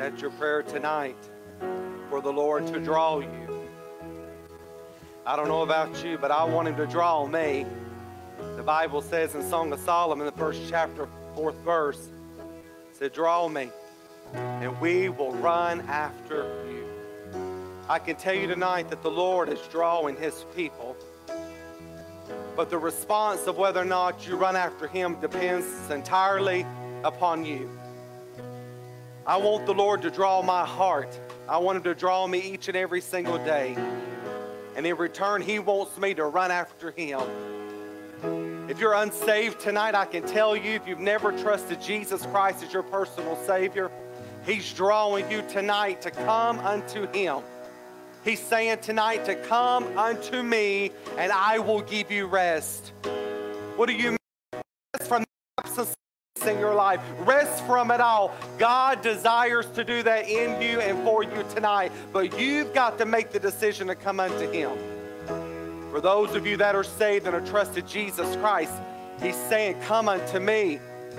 that your prayer tonight for the Lord to draw you? I don't know about you, but I want Him to draw me. The Bible says in Song of Solomon, the first chapter, fourth verse, said, Draw me, and we will run after you. I can tell you tonight that the Lord is drawing His people. But the response of whether or not you run after Him depends entirely upon you. I want the Lord to draw my heart. I want Him to draw me each and every single day. And in return, He wants me to run after Him. If you're unsaved tonight, I can tell you if you've never trusted Jesus Christ as your personal Savior, He's drawing you tonight to come unto Him. He's saying tonight to come unto me and I will give you rest. What do you mean? Rest from the absence in your life. Rest from it all. God desires to do that in you and for you tonight. But you've got to make the decision to come unto Him. For those of you that are saved and are trusted Jesus Christ, He's saying, Come unto me.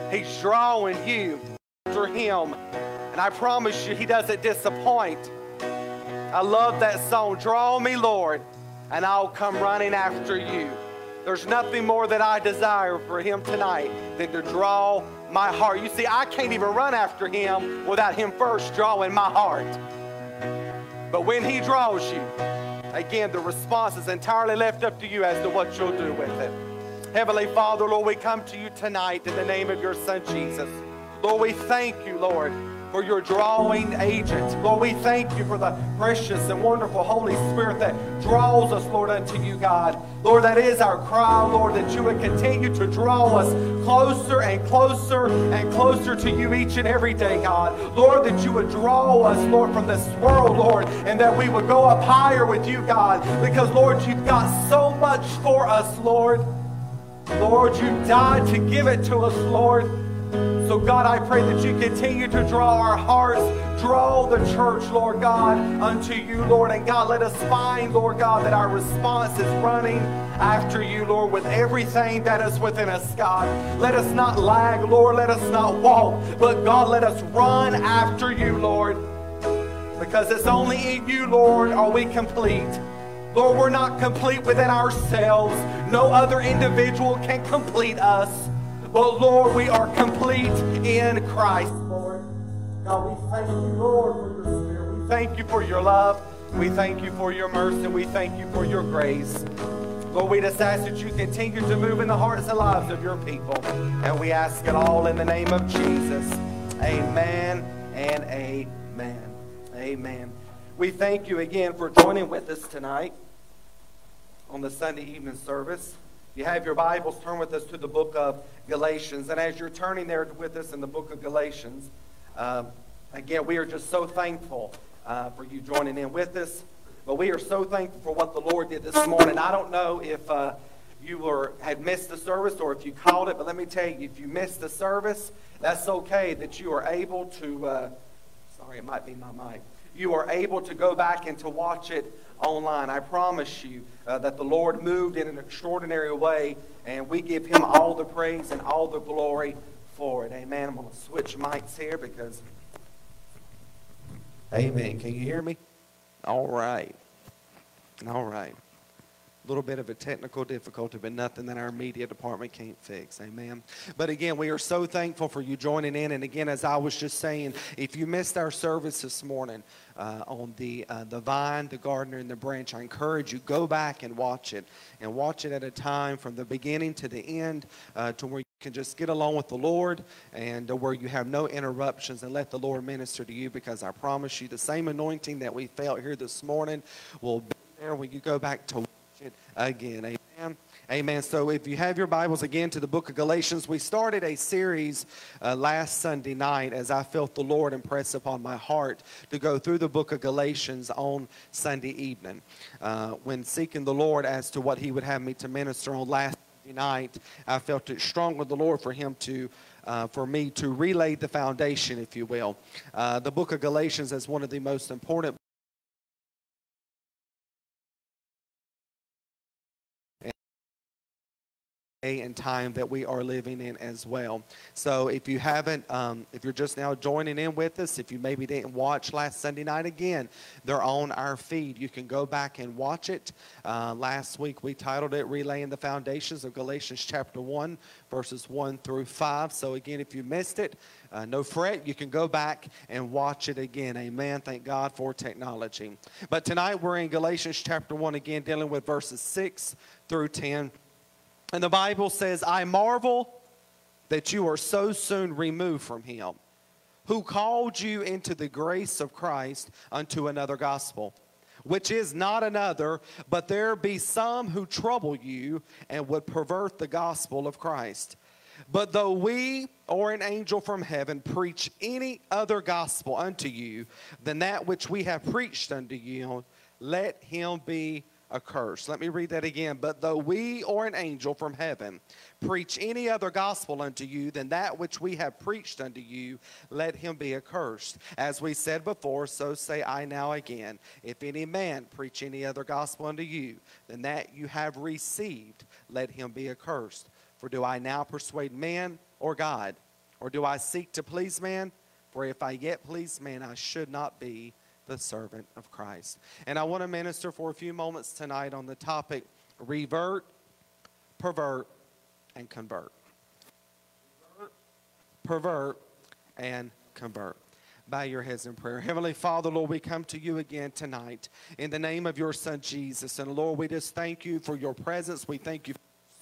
He's drawing you after Him. And I promise you, He doesn't disappoint. I love that song, Draw Me, Lord, and I'll come running after you. There's nothing more that I desire for Him tonight than to draw my heart. You see, I can't even run after Him without Him first drawing my heart. But when He draws you, again, the response is entirely left up to you as to what you'll do with it. Heavenly Father, Lord, we come to you tonight in the name of your Son, Jesus. Lord, we thank you, Lord for your drawing agent. Lord, we thank you for the precious and wonderful Holy Spirit that draws us, Lord, unto you, God. Lord, that is our cry, Lord, that you would continue to draw us closer and closer and closer to you each and every day, God. Lord, that you would draw us, Lord, from this world, Lord, and that we would go up higher with you, God, because, Lord, you've got so much for us, Lord. Lord, you died to give it to us, Lord. So, God, I pray that you continue to draw our hearts, draw the church, Lord God, unto you, Lord. And God, let us find, Lord God, that our response is running after you, Lord, with everything that is within us, God. Let us not lag, Lord. Let us not walk, but God, let us run after you, Lord. Because it's only in you, Lord, are we complete. Lord, we're not complete within ourselves. No other individual can complete us. But Lord, we are complete in Christ, Lord. God, we thank you, Lord, for your spirit. We thank you for your love. We thank you for your mercy. We thank you for your grace. Lord, we just ask that you continue to move in the hearts and lives of your people. And we ask it all in the name of Jesus. Amen and amen. Amen. We thank you again for joining with us tonight on the Sunday evening service you have your Bibles, turn with us to the book of Galatians. And as you're turning there with us in the book of Galatians, uh, again, we are just so thankful uh, for you joining in with us. But we are so thankful for what the Lord did this morning. I don't know if uh, you were had missed the service or if you called it, but let me tell you, if you missed the service, that's okay that you are able to. Uh, sorry, it might be my mic. You are able to go back and to watch it online. I promise you uh, that the Lord moved in an extraordinary way, and we give him all the praise and all the glory for it. Amen. I'm going to switch mics here because. Amen. Can you hear me? All right. All right. A little bit of a technical difficulty, but nothing that our media department can't fix. Amen. But again, we are so thankful for you joining in. And again, as I was just saying, if you missed our service this morning uh, on the uh, the vine, the gardener, and the branch, I encourage you go back and watch it, and watch it at a time from the beginning to the end, uh, to where you can just get along with the Lord and uh, where you have no interruptions, and let the Lord minister to you. Because I promise you, the same anointing that we felt here this morning will be there when you go back to it again. Amen. Amen. So if you have your Bibles again to the book of Galatians, we started a series uh, last Sunday night as I felt the Lord impress upon my heart to go through the book of Galatians on Sunday evening. Uh, when seeking the Lord as to what He would have me to minister on last Sunday night, I felt it strong with the Lord for Him to. Uh, for me to relay the foundation, if you will. Uh, the book of Galatians is one of the most important day and time that we are living in as well. So if you haven't, um, if you're just now joining in with us, if you maybe didn't watch last Sunday night again, they're on our feed. You can go back and watch it. Uh, last week we titled it Relaying the Foundations of Galatians chapter 1, verses 1 through 5. So again, if you missed it, uh, no fret, you can go back and watch it again. Amen. Thank God for technology. But tonight we're in Galatians chapter 1 again, dealing with verses 6 through 10. And the Bible says, I marvel that you are so soon removed from him who called you into the grace of Christ unto another gospel, which is not another, but there be some who trouble you and would pervert the gospel of Christ. But though we or an angel from heaven preach any other gospel unto you than that which we have preached unto you, let him be a curse. Let me read that again. But though we or an angel from heaven preach any other gospel unto you than that which we have preached unto you, let him be accursed. As we said before, so say I now again. If any man preach any other gospel unto you than that you have received, let him be accursed. For do I now persuade man or God? Or do I seek to please man? For if I yet please man, I should not be the servant of Christ. And I want to minister for a few moments tonight on the topic revert, pervert, and convert. Revert, Pervert and convert. Bow your heads in prayer. Heavenly Father, Lord, we come to you again tonight in the name of your Son Jesus. And Lord, we just thank you for your presence. We thank you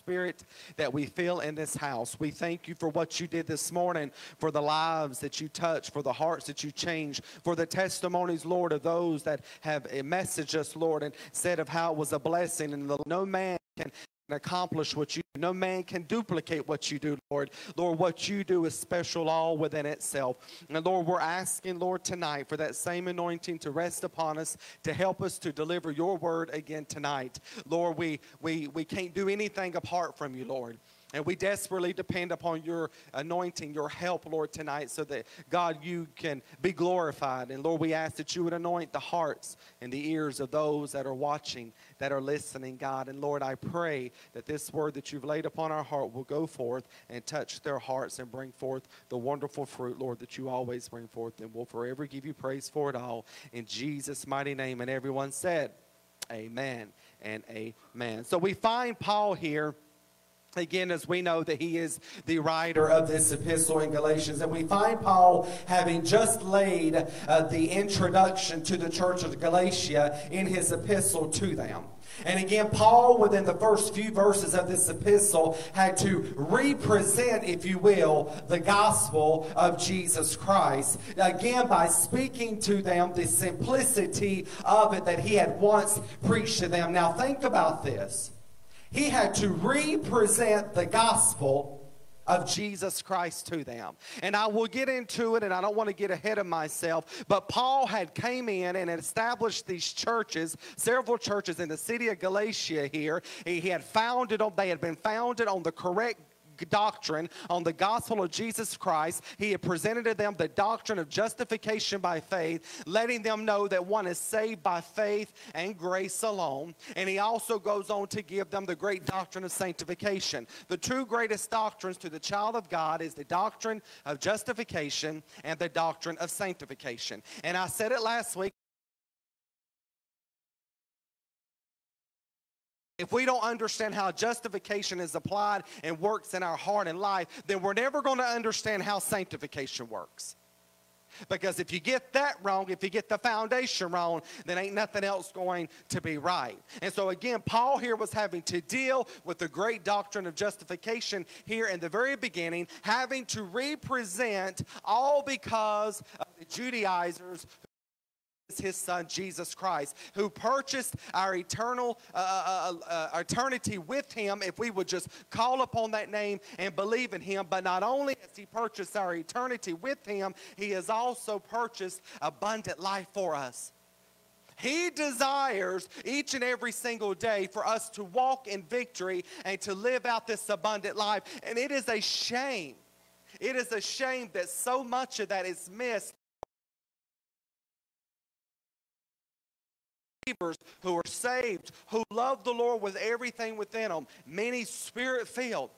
Spirit that we feel in this house. We thank you for what you did this morning, for the lives that you touched, for the hearts that you changed, for the testimonies, Lord, of those that have messaged us, Lord, and said of how it was a blessing. And the, no man can accomplish what you do. No man can duplicate what you do, Lord. Lord, what you do is special all within itself. And Lord, we're asking, Lord, tonight for that same anointing to rest upon us to help us to deliver your word again tonight. Lord, we we we can't do anything apart from you, Lord. And we desperately depend upon your anointing, your help, Lord, tonight, so that, God, you can be glorified. And Lord, we ask that you would anoint the hearts and the ears of those that are watching, that are listening, God. And Lord, I pray that this word that you've laid upon our heart will go forth and touch their hearts and bring forth the wonderful fruit, Lord, that you always bring forth. And we'll forever give you praise for it all. In Jesus' mighty name. And everyone said, Amen and amen. So we find Paul here Again, as we know that he is the writer of this epistle in Galatians, and we find Paul having just laid uh, the introduction to the church of Galatia in his epistle to them. And again, Paul, within the first few verses of this epistle, had to represent, if you will, the gospel of Jesus Christ. Again, by speaking to them the simplicity of it that he had once preached to them. Now, think about this. He had to represent the gospel of Jesus Christ to them. And I will get into it and I don't want to get ahead of myself, but Paul had came in and established these churches, several churches in the city of Galatia here. He, had founded on they had been founded on the correct doctrine on the gospel of Jesus Christ. He had presented to them the doctrine of justification by faith, letting them know that one is saved by faith and grace alone. And he also goes on to give them the great doctrine of sanctification. The two greatest doctrines to the child of God is the doctrine of justification and the doctrine of sanctification. And I said it last week. If we don't understand how justification is applied and works in our heart and life, then we're never going to understand how sanctification works. Because if you get that wrong, if you get the foundation wrong, then ain't nothing else going to be right. And so, again, Paul here was having to deal with the great doctrine of justification here in the very beginning, having to represent all because of the Judaizers his son Jesus Christ, who purchased our eternal uh, uh, uh, uh, eternity with him if we would just call upon that name and believe in him. But not only has he purchased our eternity with him, he has also purchased abundant life for us. He desires each and every single day for us to walk in victory and to live out this abundant life. And it is a shame. It is a shame that so much of that is missed believers who are saved, who love the Lord with everything within them, many spirit filled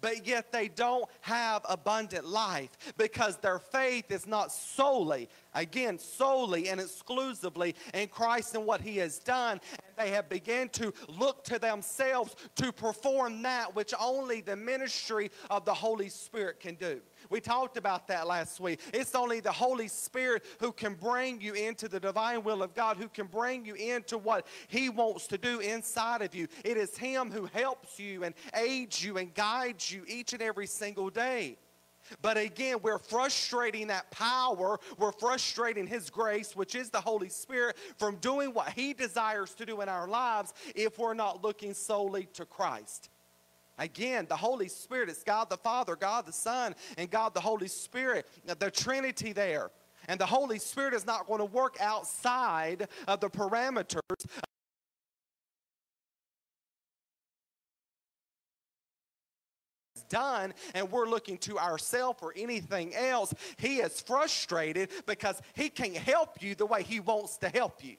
but yet they don't have abundant life because their faith is not solely, again, solely and exclusively in Christ and what He has done. They have begun to look to themselves to perform that which only the ministry of the Holy Spirit can do. We talked about that last week. It's only the Holy Spirit who can bring you into the divine will of God, who can bring you into what He wants to do inside of you. It is Him who helps you and aids you and guides you each and every single day. But again, we're frustrating that power. We're frustrating His grace, which is the Holy Spirit, from doing what He desires to do in our lives if we're not looking solely to Christ. Again, the Holy Spirit, it's God the Father, God the Son, and God the Holy Spirit, uh, the Trinity there. And the Holy Spirit is not going to work outside of the parameters done and we're looking to ourselves or anything else, he is frustrated because he can't help you the way he wants to help you.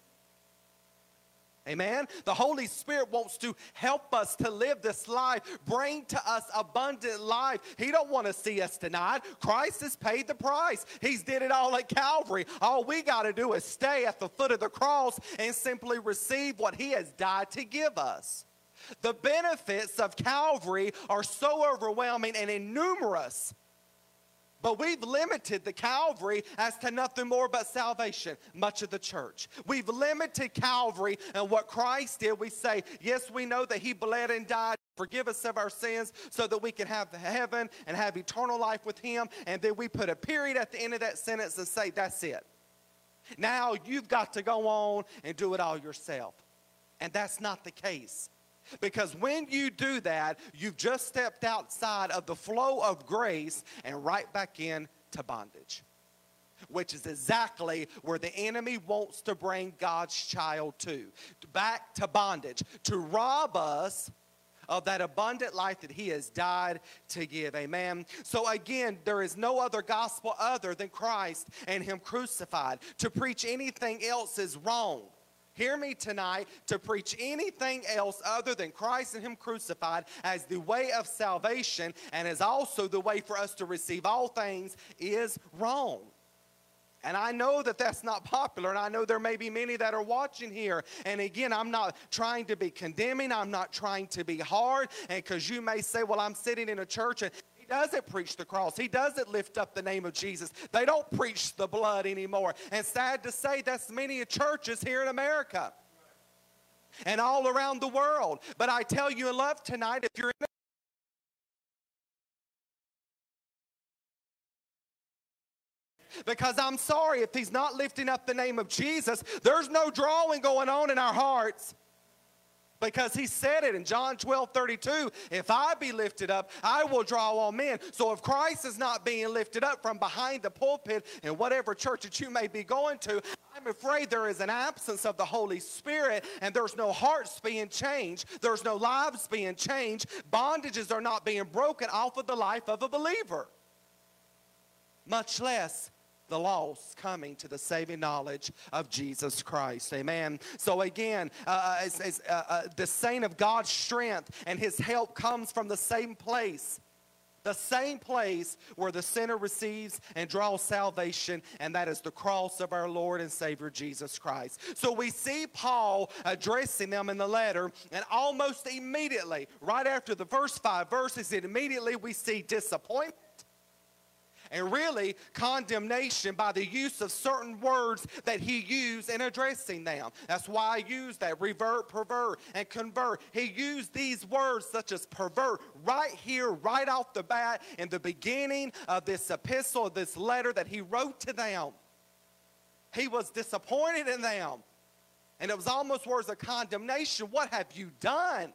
Amen. The Holy Spirit wants to help us to live this life, bring to us abundant life. He don't want to see us denied. Christ has paid the price. He's did it all at Calvary. All we got to do is stay at the foot of the cross and simply receive what he has died to give us. The benefits of Calvary are so overwhelming and innumerous but we've limited the Calvary as to nothing more but salvation, much of the church. We've limited Calvary and what Christ did. We say, yes, we know that He bled and died. Forgive us of our sins so that we can have heaven and have eternal life with Him. And then we put a period at the end of that sentence and say, that's it. Now you've got to go on and do it all yourself. And that's not the case. Because when you do that, you've just stepped outside of the flow of grace and right back into bondage, which is exactly where the enemy wants to bring God's child to back to bondage, to rob us of that abundant life that he has died to give. Amen. So again, there is no other gospel other than Christ and him crucified. To preach anything else is wrong hear me tonight, to preach anything else other than Christ and Him crucified as the way of salvation and as also the way for us to receive all things is wrong. And I know that that's not popular, and I know there may be many that are watching here. And again, I'm not trying to be condemning, I'm not trying to be hard. And because you may say, well, I'm sitting in a church and doesn't preach the cross. He doesn't lift up the name of Jesus. They don't preach the blood anymore. And sad to say, that's many churches here in America and all around the world. But I tell you in love tonight, if you're in because I'm sorry if he's not lifting up the name of Jesus, there's no drawing going on in our hearts. Because he said it in John 12 32 if I be lifted up, I will draw all men. So if Christ is not being lifted up from behind the pulpit in whatever church that you may be going to, I'm afraid there is an absence of the Holy Spirit and there's no hearts being changed, there's no lives being changed, bondages are not being broken off of the life of a believer, much less the lost coming to the saving knowledge of Jesus Christ. Amen. So again, uh, uh, uh, uh, the saint of God's strength and his help comes from the same place. The same place where the sinner receives and draws salvation, and that is the cross of our Lord and Savior Jesus Christ. So we see Paul addressing them in the letter, and almost immediately, right after the first five verses, immediately we see disappointment and really condemnation by the use of certain words that he used in addressing them. That's why I use that revert, pervert, and convert. He used these words such as pervert right here, right off the bat, in the beginning of this epistle, this letter that he wrote to them. He was disappointed in them. And it was almost words of condemnation. What have you done?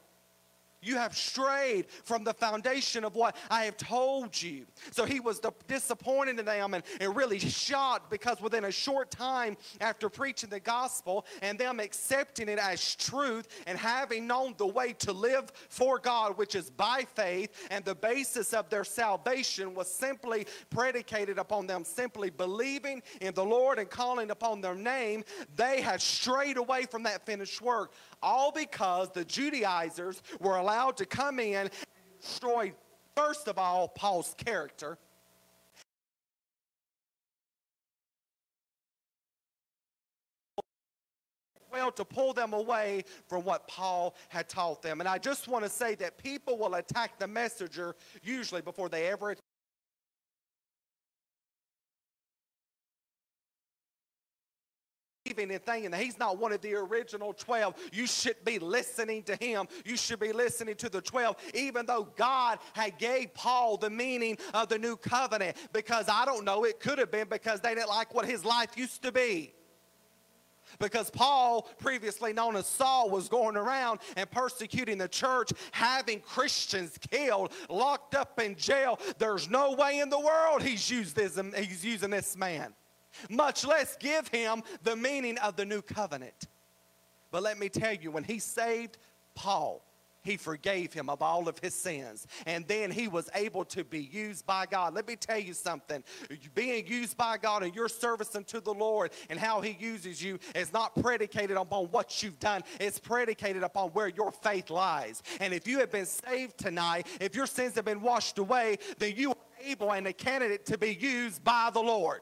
You have strayed from the foundation of what I have told you. So he was disappointed in them and, and really shocked because within a short time after preaching the gospel and them accepting it as truth and having known the way to live for God, which is by faith, and the basis of their salvation was simply predicated upon them simply believing in the Lord and calling upon their name, they had strayed away from that finished work. All because the Judaizers were allowed to come in and destroy, first of all, Paul's character. well to pull them away from what Paul had taught them. And I just want to say that people will attack the messenger usually before they ever believing and he's not one of the original 12. You should be listening to him. You should be listening to the 12, even though God had gave Paul the meaning of the new covenant. Because I don't know, it could have been because they didn't like what his life used to be because Paul, previously known as Saul, was going around and persecuting the church, having Christians killed, locked up in jail. There's no way in the world he's used this, he's using this man much less give him the meaning of the new covenant. But let me tell you, when he saved Paul, he forgave him of all of his sins. And then he was able to be used by God. Let me tell you something. Being used by God and your service unto the Lord and how he uses you is not predicated upon what you've done. It's predicated upon where your faith lies. And if you have been saved tonight, if your sins have been washed away, then you are able and a candidate to be used by the Lord.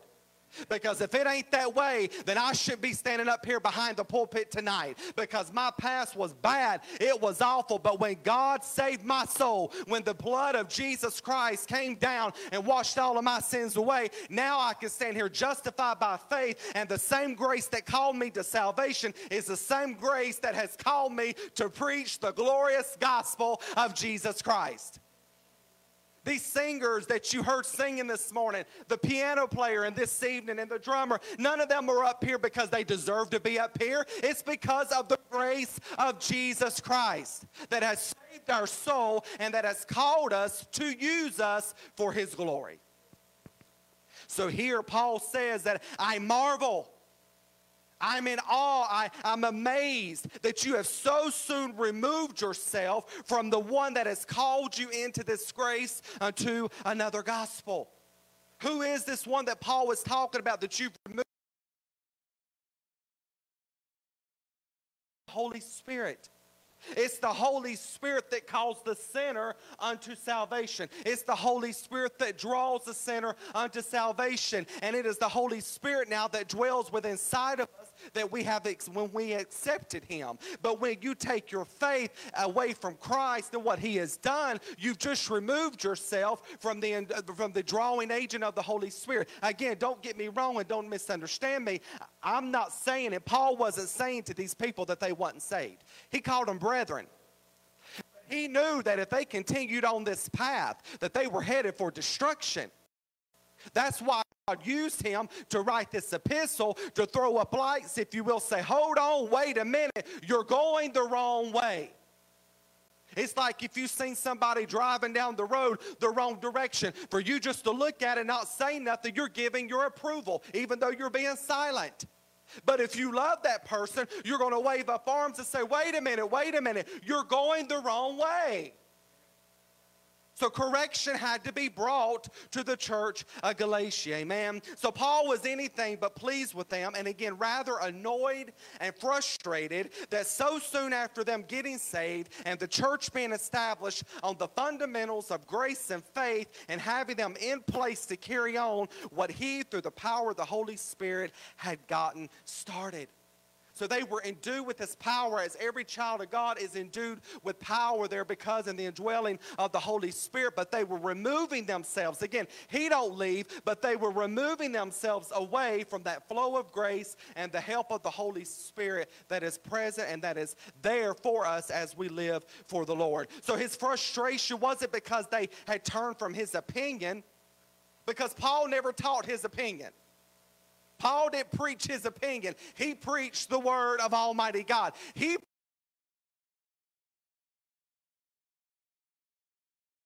Because if it ain't that way, then I should be standing up here behind the pulpit tonight. Because my past was bad. It was awful. But when God saved my soul, when the blood of Jesus Christ came down and washed all of my sins away, now I can stand here justified by faith. And the same grace that called me to salvation is the same grace that has called me to preach the glorious gospel of Jesus Christ. These singers that you heard singing this morning, the piano player and this evening and the drummer, none of them are up here because they deserve to be up here. It's because of the grace of Jesus Christ that has saved our soul and that has called us to use us for his glory. So here Paul says that I marvel I'm in awe. I, I'm amazed that you have so soon removed yourself from the one that has called you into this grace unto another gospel. Who is this one that Paul was talking about that you've removed? Holy Spirit. It's the Holy Spirit that calls the sinner unto salvation. It's the Holy Spirit that draws the sinner unto salvation. And it is the Holy Spirit now that dwells within inside of us that we have when we accepted him. But when you take your faith away from Christ and what he has done, you've just removed yourself from the uh, from the drawing agent of the Holy Spirit. Again, don't get me wrong and don't misunderstand me. I'm not saying it. Paul wasn't saying to these people that they wasn't saved. He called them brethren. He knew that if they continued on this path, that they were headed for destruction. That's why God used him to write this epistle to throw up lights, if you will, say, hold on, wait a minute, you're going the wrong way. It's like if you've seen somebody driving down the road the wrong direction. For you just to look at it and not say nothing, you're giving your approval, even though you're being silent. But if you love that person, you're going to wave up arms and say, wait a minute, wait a minute, you're going the wrong way. So correction had to be brought to the church of Galatia. Amen. So Paul was anything but pleased with them, and again, rather annoyed and frustrated that so soon after them getting saved and the church being established on the fundamentals of grace and faith and having them in place to carry on what he, through the power of the Holy Spirit, had gotten started. So they were endued with this power as every child of God is endued with power there because in the indwelling of the Holy Spirit. But they were removing themselves. Again, he don't leave, but they were removing themselves away from that flow of grace and the help of the Holy Spirit that is present and that is there for us as we live for the Lord. So his frustration wasn't because they had turned from his opinion, because Paul never taught his opinion. Paul didn't preach his opinion, he preached the word of Almighty God. He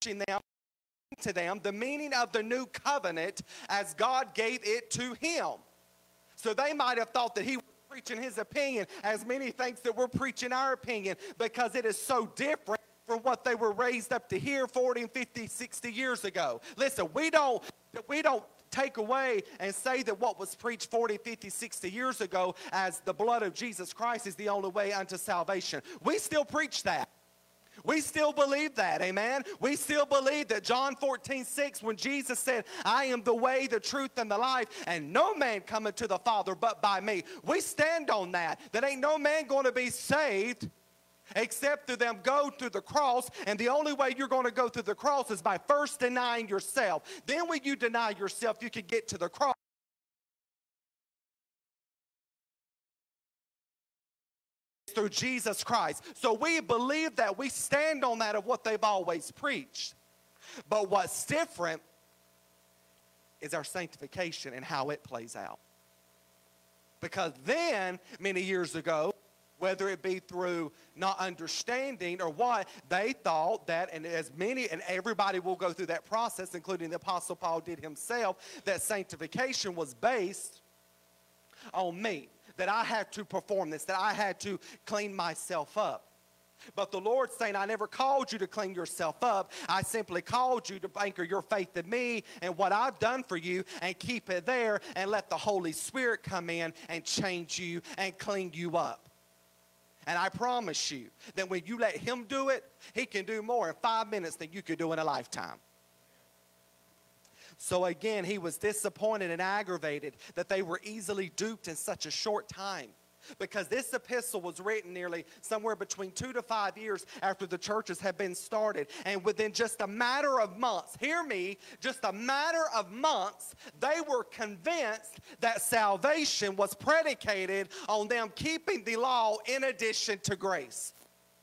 them to them the meaning of the new covenant as God gave it to him. So they might have thought that he was preaching his opinion, as many thinks that we're preaching our opinion, because it is so different from what they were raised up to hear 40 and 50, 60 years ago. Listen, we don't we don't take away and say that what was preached 40, 50, 60 years ago as the blood of Jesus Christ is the only way unto salvation. We still preach that. We still believe that, amen. We still believe that John 14, 6, when Jesus said, I am the way, the truth, and the life, and no man cometh to the Father but by me. We stand on that. That ain't no man going to be saved except through them go through the cross. And the only way you're going to go through the cross is by first denying yourself. Then, when you deny yourself, you can get to the cross. Through Jesus Christ. So we believe that. We stand on that of what they've always preached. But what's different is our sanctification and how it plays out. Because then, many years ago, whether it be through not understanding or what, they thought that, and as many, and everybody will go through that process, including the Apostle Paul did himself, that sanctification was based on me, that I had to perform this, that I had to clean myself up. But the Lord's saying, I never called you to clean yourself up. I simply called you to anchor your faith in me and what I've done for you and keep it there and let the Holy Spirit come in and change you and clean you up. And I promise you that when you let Him do it, He can do more in five minutes than you could do in a lifetime. So again, he was disappointed and aggravated that they were easily duped in such a short time because this epistle was written nearly somewhere between two to five years after the churches had been started. And within just a matter of months, hear me, just a matter of months, they were convinced that salvation was predicated on them keeping the law in addition to grace.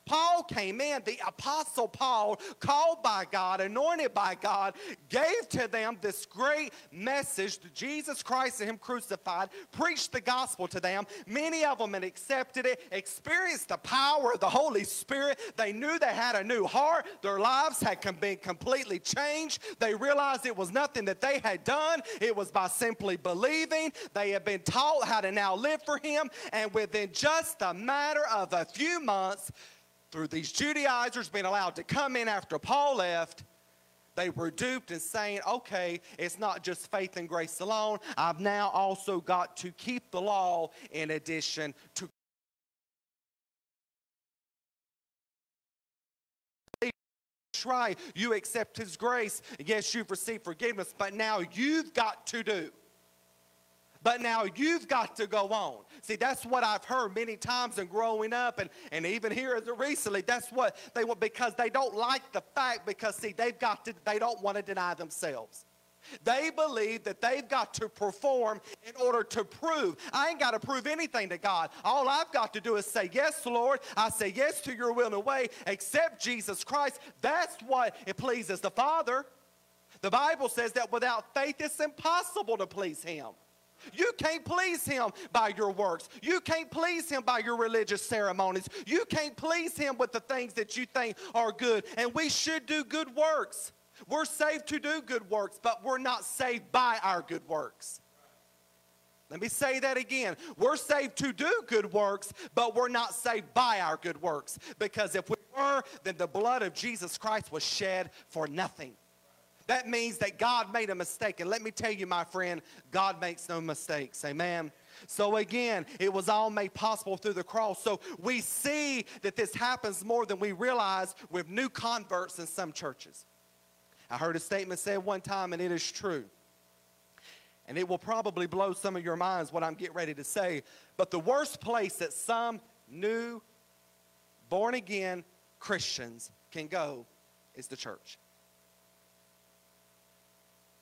Paul came in, the apostle Paul, called by God, anointed by God, gave to them this great message Jesus Christ and Him crucified, preached the gospel to them. Many of them had accepted it, experienced the power of the Holy Spirit. They knew they had a new heart. Their lives had been completely changed. They realized it was nothing that they had done, it was by simply believing. They had been taught how to now live for Him, and within just a matter of a few months, through these Judaizers being allowed to come in after Paul left, they were duped and saying, okay, it's not just faith and grace alone. I've now also got to keep the law in addition to right. You accept His grace. Yes, you've received forgiveness, but now you've got to do but now you've got to go on. See, that's what I've heard many times in growing up and, and even here recently. That's what they want because they don't like the fact because, see, they've got to, they don't want to deny themselves. They believe that they've got to perform in order to prove. I ain't got to prove anything to God. All I've got to do is say, Yes, Lord. I say yes to your will and way. Accept Jesus Christ. That's what it pleases the Father. The Bible says that without faith, it's impossible to please Him. You can't please him by your works. You can't please him by your religious ceremonies. You can't please him with the things that you think are good. And we should do good works. We're saved to do good works, but we're not saved by our good works. Let me say that again. We're saved to do good works, but we're not saved by our good works. Because if we were, then the blood of Jesus Christ was shed for nothing. That means that God made a mistake. And let me tell you, my friend, God makes no mistakes. Amen. So again, it was all made possible through the cross. So we see that this happens more than we realize with new converts in some churches. I heard a statement said one time, and it is true. And it will probably blow some of your minds what I'm getting ready to say. But the worst place that some new, born again Christians can go is the church.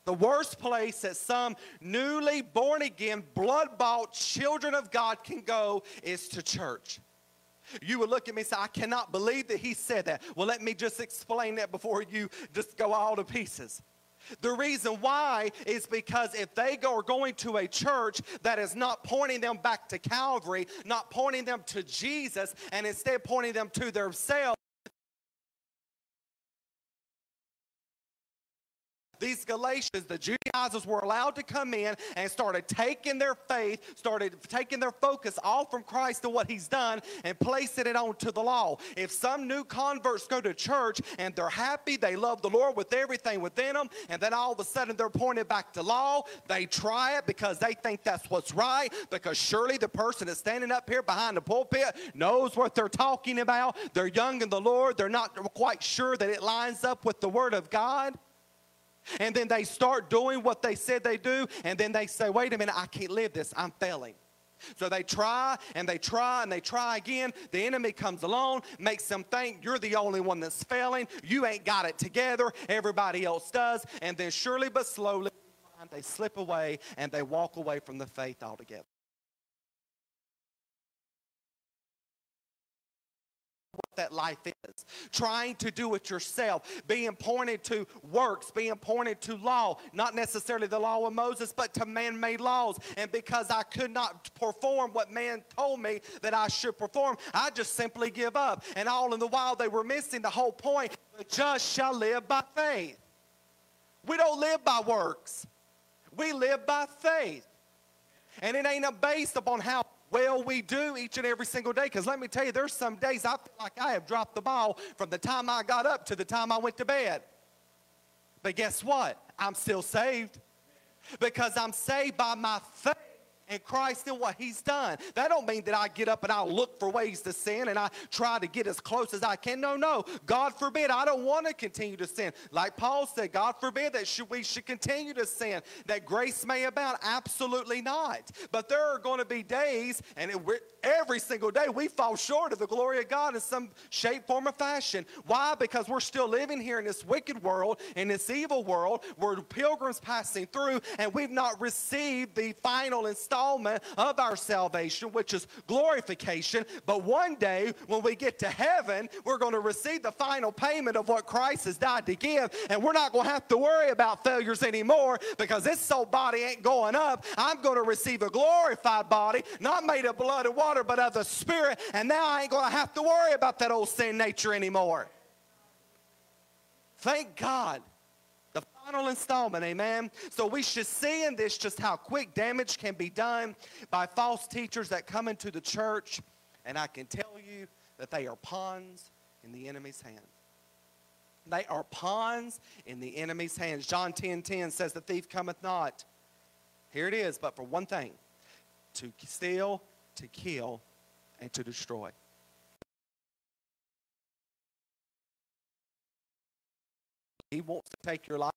The worst place that some newly born again, blood bought children of God can go is to church. You would look at me and say, I cannot believe that he said that. Well, let me just explain that before you just go all to pieces. The reason why is because if they are going to a church that is not pointing them back to Calvary, not pointing them to Jesus, and instead pointing them to themselves, these Galatians, the Judaizers were allowed to come in and started taking their faith, started taking their focus off from Christ and what he's done and placing it onto the law. If some new converts go to church and they're happy, they love the Lord with everything within them, and then all of a sudden they're pointed back to law, they try it because they think that's what's right, because surely the person that's standing up here behind the pulpit knows what they're talking about. They're young in the Lord, they're not quite sure that it lines up with the Word of God. And then they start doing what they said they do, and then they say, wait a minute, I can't live this, I'm failing. So they try and they try and they try again. The enemy comes along, makes them think you're the only one that's failing. You ain't got it together. Everybody else does. And then surely but slowly, they slip away and they walk away from the faith altogether. That life is. Trying to do it yourself, being pointed to works, being pointed to law, not necessarily the law of Moses, but to man made laws. And because I could not perform what man told me that I should perform, I just simply give up. And all in the while, they were missing the whole point the just shall live by faith. We don't live by works, we live by faith. And it ain't based upon how well, we do each and every single day. Because let me tell you, there's some days I feel like I have dropped the ball from the time I got up to the time I went to bed. But guess what? I'm still saved. Because I'm saved by my faith and Christ and what he's done. That don't mean that I get up and I look for ways to sin and I try to get as close as I can. No, no. God forbid. I don't want to continue to sin. Like Paul said, God forbid that should, we should continue to sin, that grace may abound. Absolutely not. But there are going to be days, and it, every single day we fall short of the glory of God in some shape, form, or fashion. Why? Because we're still living here in this wicked world, in this evil world, we're pilgrims passing through, and we've not received the final installment of our salvation, which is glorification. But one day, when we get to heaven, we're going to receive the final payment of what Christ has died to give, and we're not going to have to worry about failures anymore because this soul body ain't going up. I'm going to receive a glorified body, not made of blood and water, but of the Spirit. And now I ain't going to have to worry about that old sin nature anymore. Thank God. Final installment, amen. So we should see in this just how quick damage can be done by false teachers that come into the church. And I can tell you that they are pawns in the enemy's hand. They are pawns in the enemy's hands. John 10 10 says, The thief cometh not. Here it is, but for one thing to steal, to kill, and to destroy. He wants to take your life.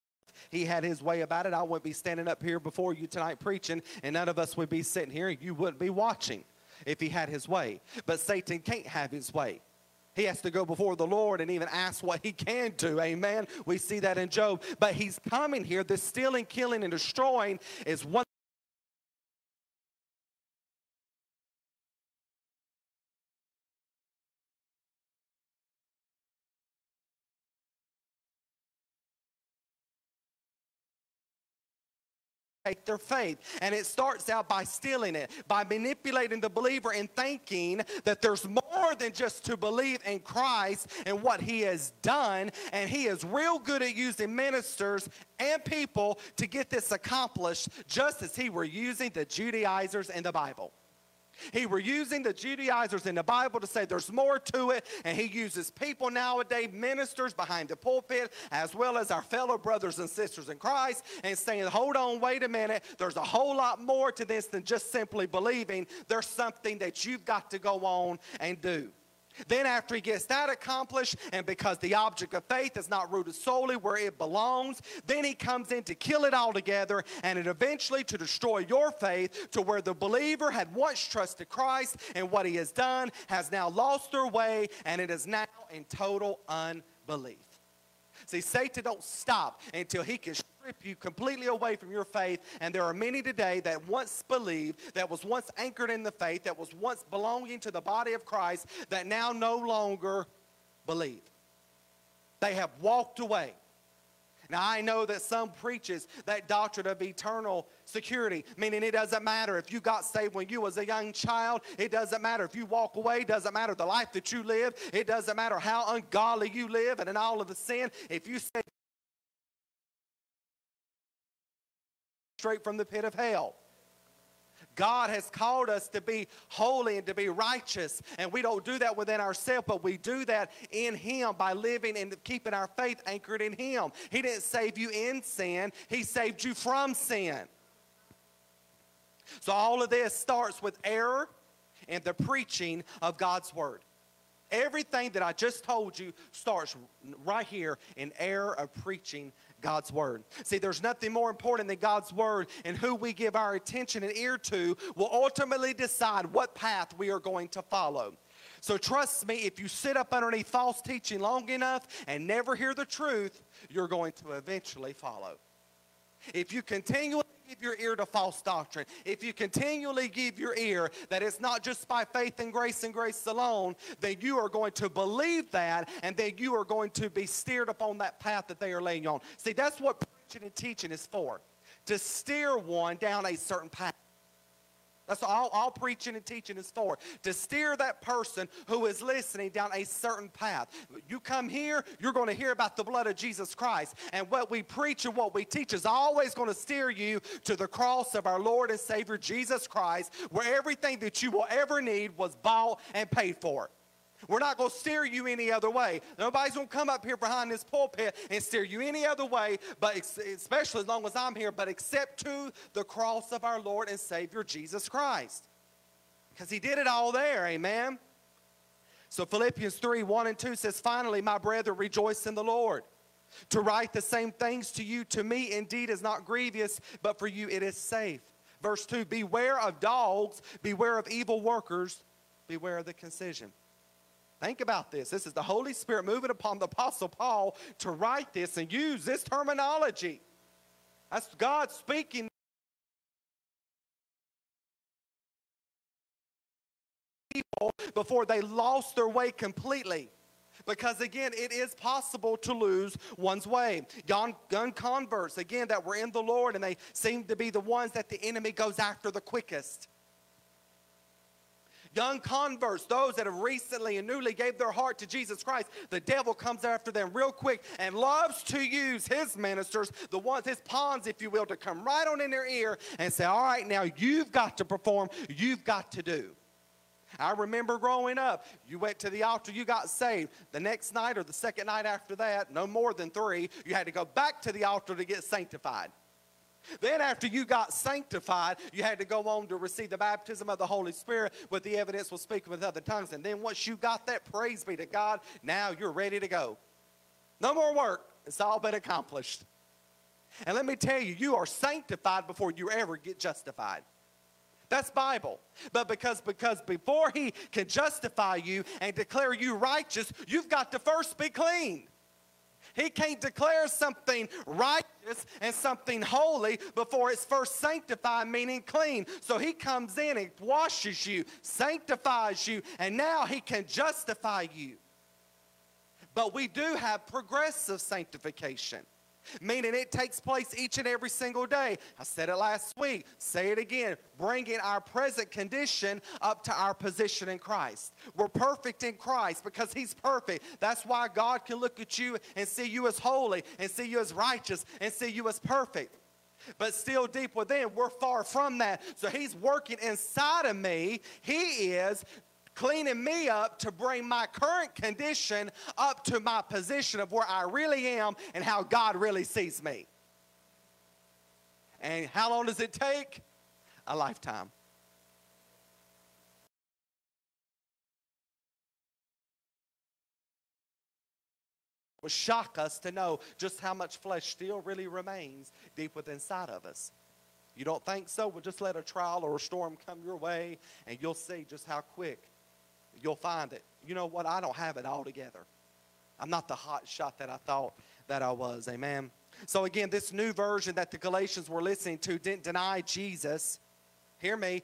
He had his way about it. I wouldn't be standing up here before you tonight preaching, and none of us would be sitting here. You wouldn't be watching if he had his way. But Satan can't have his way. He has to go before the Lord and even ask what he can do. Amen. We see that in Job. But he's coming here. The stealing, killing, and destroying is one their faith. And it starts out by stealing it, by manipulating the believer and thinking that there's more than just to believe in Christ and what he has done. And he is real good at using ministers and people to get this accomplished, just as he were using the Judaizers in the Bible. He were using the Judaizers in the Bible to say there's more to it, and he uses people nowadays, ministers behind the pulpit, as well as our fellow brothers and sisters in Christ, and saying, hold on, wait a minute, there's a whole lot more to this than just simply believing. There's something that you've got to go on and do. Then, after he gets that accomplished, and because the object of faith is not rooted solely where it belongs, then he comes in to kill it all together and it eventually to destroy your faith to where the believer had once trusted Christ and what he has done has now lost their way and it is now in total unbelief. See, Satan don't stop until he can strip you completely away from your faith. And there are many today that once believed, that was once anchored in the faith, that was once belonging to the body of Christ, that now no longer believe. They have walked away. Now, I know that some preaches that doctrine of eternal security, meaning it doesn't matter if you got saved when you was a young child. It doesn't matter if you walk away. It doesn't matter the life that you live. It doesn't matter how ungodly you live and in all of the sin. If you say straight from the pit of hell. God has called us to be holy and to be righteous. And we don't do that within ourselves, but we do that in Him by living and keeping our faith anchored in Him. He didn't save you in sin, He saved you from sin. So all of this starts with error and the preaching of God's Word. Everything that I just told you starts right here in error of preaching God's Word. See, there's nothing more important than God's Word, and who we give our attention and ear to will ultimately decide what path we are going to follow. So trust me, if you sit up underneath false teaching long enough and never hear the truth, you're going to eventually follow. If you continually give your ear to false doctrine, if you continually give your ear that it's not just by faith and grace and grace alone, then you are going to believe that and then you are going to be steered upon that path that they are laying on. See, that's what preaching and teaching is for to steer one down a certain path. That's all, all preaching and teaching is for. To steer that person who is listening down a certain path. You come here, you're going to hear about the blood of Jesus Christ. And what we preach and what we teach is always going to steer you to the cross of our Lord and Savior Jesus Christ, where everything that you will ever need was bought and paid for. We're not going to steer you any other way. Nobody's going to come up here behind this pulpit and steer you any other way, but especially as long as I'm here, but except to the cross of our Lord and Savior Jesus Christ. Because he did it all there, amen? So Philippians 3 1 and 2 says, Finally, my brethren, rejoice in the Lord. To write the same things to you, to me indeed is not grievous, but for you it is safe. Verse 2 Beware of dogs, beware of evil workers, beware of the concision. Think about this. This is the Holy Spirit moving upon the Apostle Paul to write this and use this terminology. That's God speaking. People before they lost their way completely. Because again, it is possible to lose one's way. Young, young converts, again, that were in the Lord and they seem to be the ones that the enemy goes after the quickest young converts, those that have recently and newly gave their heart to Jesus Christ, the devil comes after them real quick and loves to use his ministers, the ones, his pawns, if you will, to come right on in their ear and say, All right, now you've got to perform, you've got to do. I remember growing up, you went to the altar, you got saved. The next night or the second night after that, no more than three, you had to go back to the altar to get sanctified. Then, after you got sanctified, you had to go on to receive the baptism of the Holy Spirit with the evidence of speaking with other tongues. And then, once you got that, praise be to God, now you're ready to go. No more work, it's all been accomplished. And let me tell you, you are sanctified before you ever get justified. That's Bible. But because because before he can justify you and declare you righteous, you've got to first be clean. He can't declare something righteous and something holy before it's first sanctified, meaning clean. So he comes in and washes you, sanctifies you, and now he can justify you. But we do have progressive sanctification meaning it takes place each and every single day. I said it last week, say it again, bringing our present condition up to our position in Christ. We're perfect in Christ because He's perfect. That's why God can look at you and see you as holy, and see you as righteous, and see you as perfect but still deep within, we're far from that. So he's working inside of me. He is cleaning me up to bring my current condition up to my position of where I really am and how God really sees me. And how long does it take? A lifetime. Would shock us to know just how much flesh still really remains deep within inside of us. You don't think so? Well, just let a trial or a storm come your way, and you'll see just how quick you'll find it. You know what? I don't have it all together. I'm not the hot shot that I thought that I was. Amen. So, again, this new version that the Galatians were listening to didn't deny Jesus. Hear me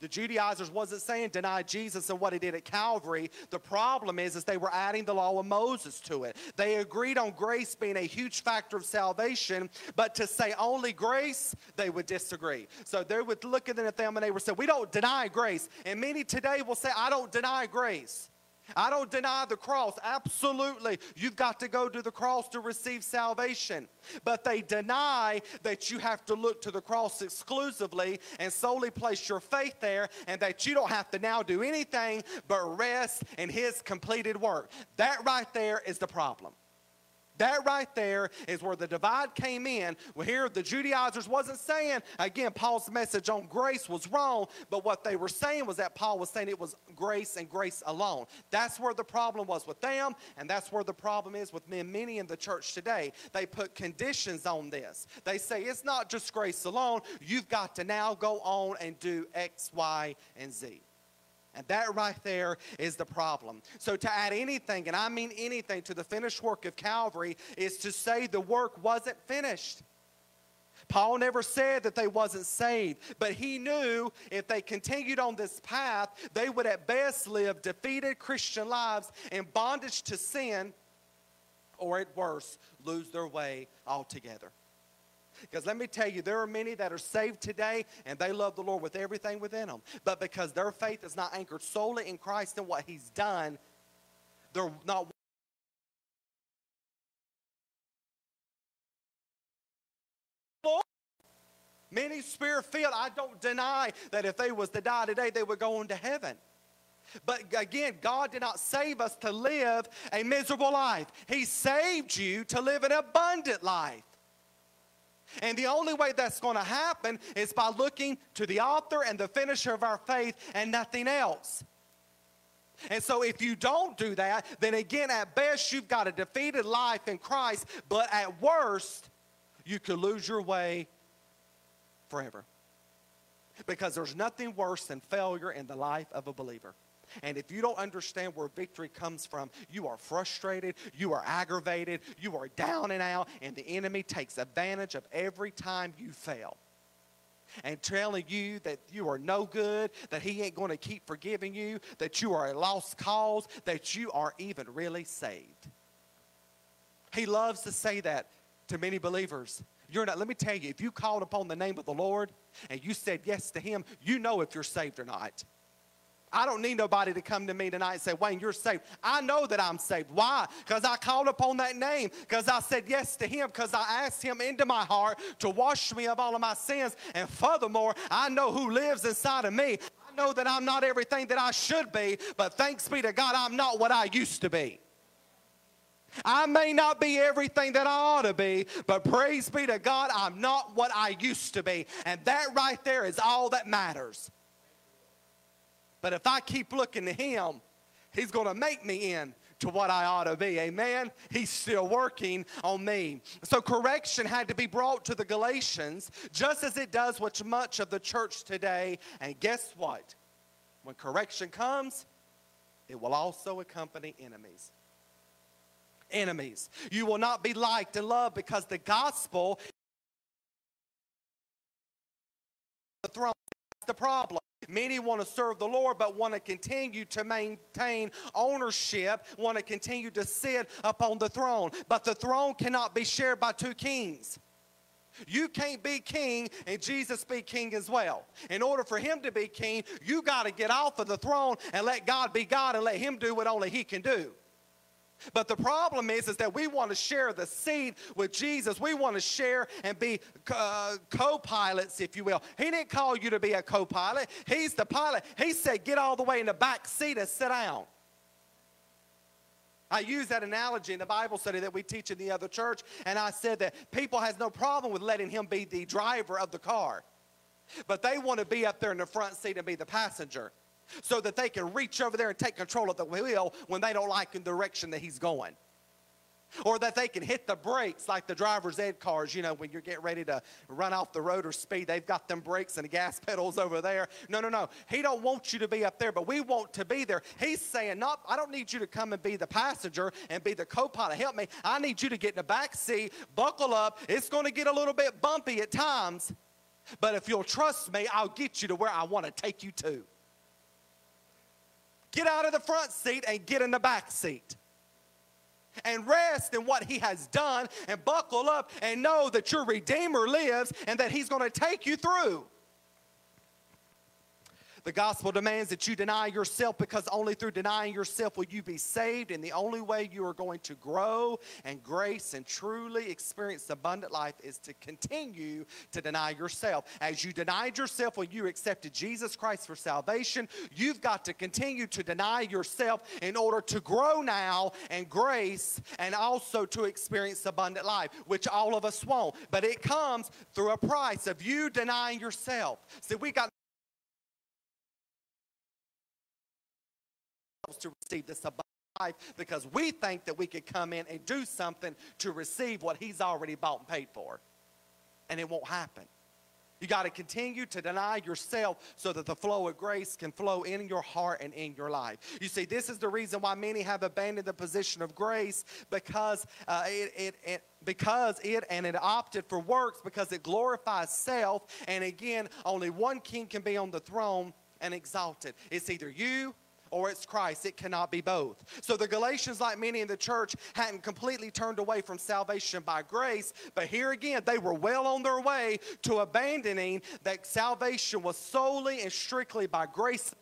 the Judaizers wasn't saying deny Jesus and what he did at Calvary. The problem is, is they were adding the law of Moses to it. They agreed on grace being a huge factor of salvation, but to say only grace, they would disagree. So they would look at them and they would say, we don't deny grace. And many today will say, I don't deny grace. I don't deny the cross. Absolutely. You've got to go to the cross to receive salvation. But they deny that you have to look to the cross exclusively and solely place your faith there and that you don't have to now do anything but rest in His completed work. That right there is the problem. That right there is where the divide came in. Well, here the Judaizers wasn't saying, again, Paul's message on grace was wrong, but what they were saying was that Paul was saying it was grace and grace alone. That's where the problem was with them, and that's where the problem is with many in the church today. They put conditions on this. They say it's not just grace alone, you've got to now go on and do X, Y, and Z. And that right there is the problem. So to add anything, and I mean anything, to the finished work of Calvary is to say the work wasn't finished. Paul never said that they wasn't saved, but he knew if they continued on this path, they would at best live defeated Christian lives in bondage to sin, or at worst, lose their way altogether. Because let me tell you, there are many that are saved today and they love the Lord with everything within them. But because their faith is not anchored solely in Christ and what He's done, they're not. Many spirit filled, I don't deny that if they was to die today, they would go into heaven. But again, God did not save us to live a miserable life. He saved you to live an abundant life. And the only way that's going to happen is by looking to the author and the finisher of our faith and nothing else. And so, if you don't do that, then again, at best, you've got a defeated life in Christ, but at worst, you could lose your way forever. Because there's nothing worse than failure in the life of a believer. And if you don't understand where victory comes from, you are frustrated, you are aggravated, you are down and out, and the enemy takes advantage of every time you fail. And telling you that you are no good, that he ain't going to keep forgiving you, that you are a lost cause, that you are even really saved. He loves to say that to many believers. You're not, let me tell you, if you called upon the name of the Lord and you said yes to him, you know if you're saved or not. I don't need nobody to come to me tonight and say, Wayne, you're saved. I know that I'm saved. Why? Because I called upon that name, because I said yes to Him, because I asked Him into my heart to wash me of all of my sins. And furthermore, I know who lives inside of me. I know that I'm not everything that I should be, but thanks be to God, I'm not what I used to be. I may not be everything that I ought to be, but praise be to God, I'm not what I used to be. And that right there is all that matters. But if I keep looking to Him, He's going to make me in to what I ought to be. Amen. He's still working on me. So correction had to be brought to the Galatians, just as it does with much of the church today. And guess what? When correction comes, it will also accompany enemies. Enemies. You will not be liked and loved because the gospel the throne. The problem. Many want to serve the Lord, but want to continue to maintain ownership, want to continue to sit upon the throne. But the throne cannot be shared by two kings. You can't be king and Jesus be king as well. In order for him to be king, you got to get off of the throne and let God be God and let him do what only he can do. But the problem is, is that we want to share the seat with Jesus. We want to share and be uh, co-pilots, if you will. He didn't call you to be a co-pilot. He's the pilot. He said, get all the way in the back seat and sit down. I use that analogy in the Bible study that we teach in the other church, and I said that people has no problem with letting him be the driver of the car, but they want to be up there in the front seat and be the passenger so that they can reach over there and take control of the wheel when they don't like the direction that he's going. Or that they can hit the brakes like the driver's ed cars, you know, when you're getting ready to run off the road or speed, they've got them brakes and the gas pedals over there. No, no, no. He don't want you to be up there, but we want to be there. He's saying, not, I don't need you to come and be the passenger and be the co-pilot. Help me. I need you to get in the back seat, buckle up. It's going to get a little bit bumpy at times, but if you'll trust me, I'll get you to where I want to take you to. Get out of the front seat and get in the back seat. And rest in what he has done and buckle up and know that your Redeemer lives and that he's going to take you through. The gospel demands that you deny yourself because only through denying yourself will you be saved. And the only way you are going to grow and grace and truly experience abundant life is to continue to deny yourself. As you denied yourself when you accepted Jesus Christ for salvation, you've got to continue to deny yourself in order to grow now and grace and also to experience abundant life, which all of us won't. But it comes through a price of you denying yourself. See, we got to receive this abundant life because we think that we could come in and do something to receive what he's already bought and paid for. And it won't happen. You got to continue to deny yourself so that the flow of grace can flow in your heart and in your life. You see, this is the reason why many have abandoned the position of grace because uh, it, it, it because it and it opted for works because it glorifies self. And again, only one king can be on the throne and exalted. It's either you or it's Christ. It cannot be both. So the Galatians, like many in the church, hadn't completely turned away from salvation by grace, but here again, they were well on their way to abandoning that salvation was solely and strictly by grace.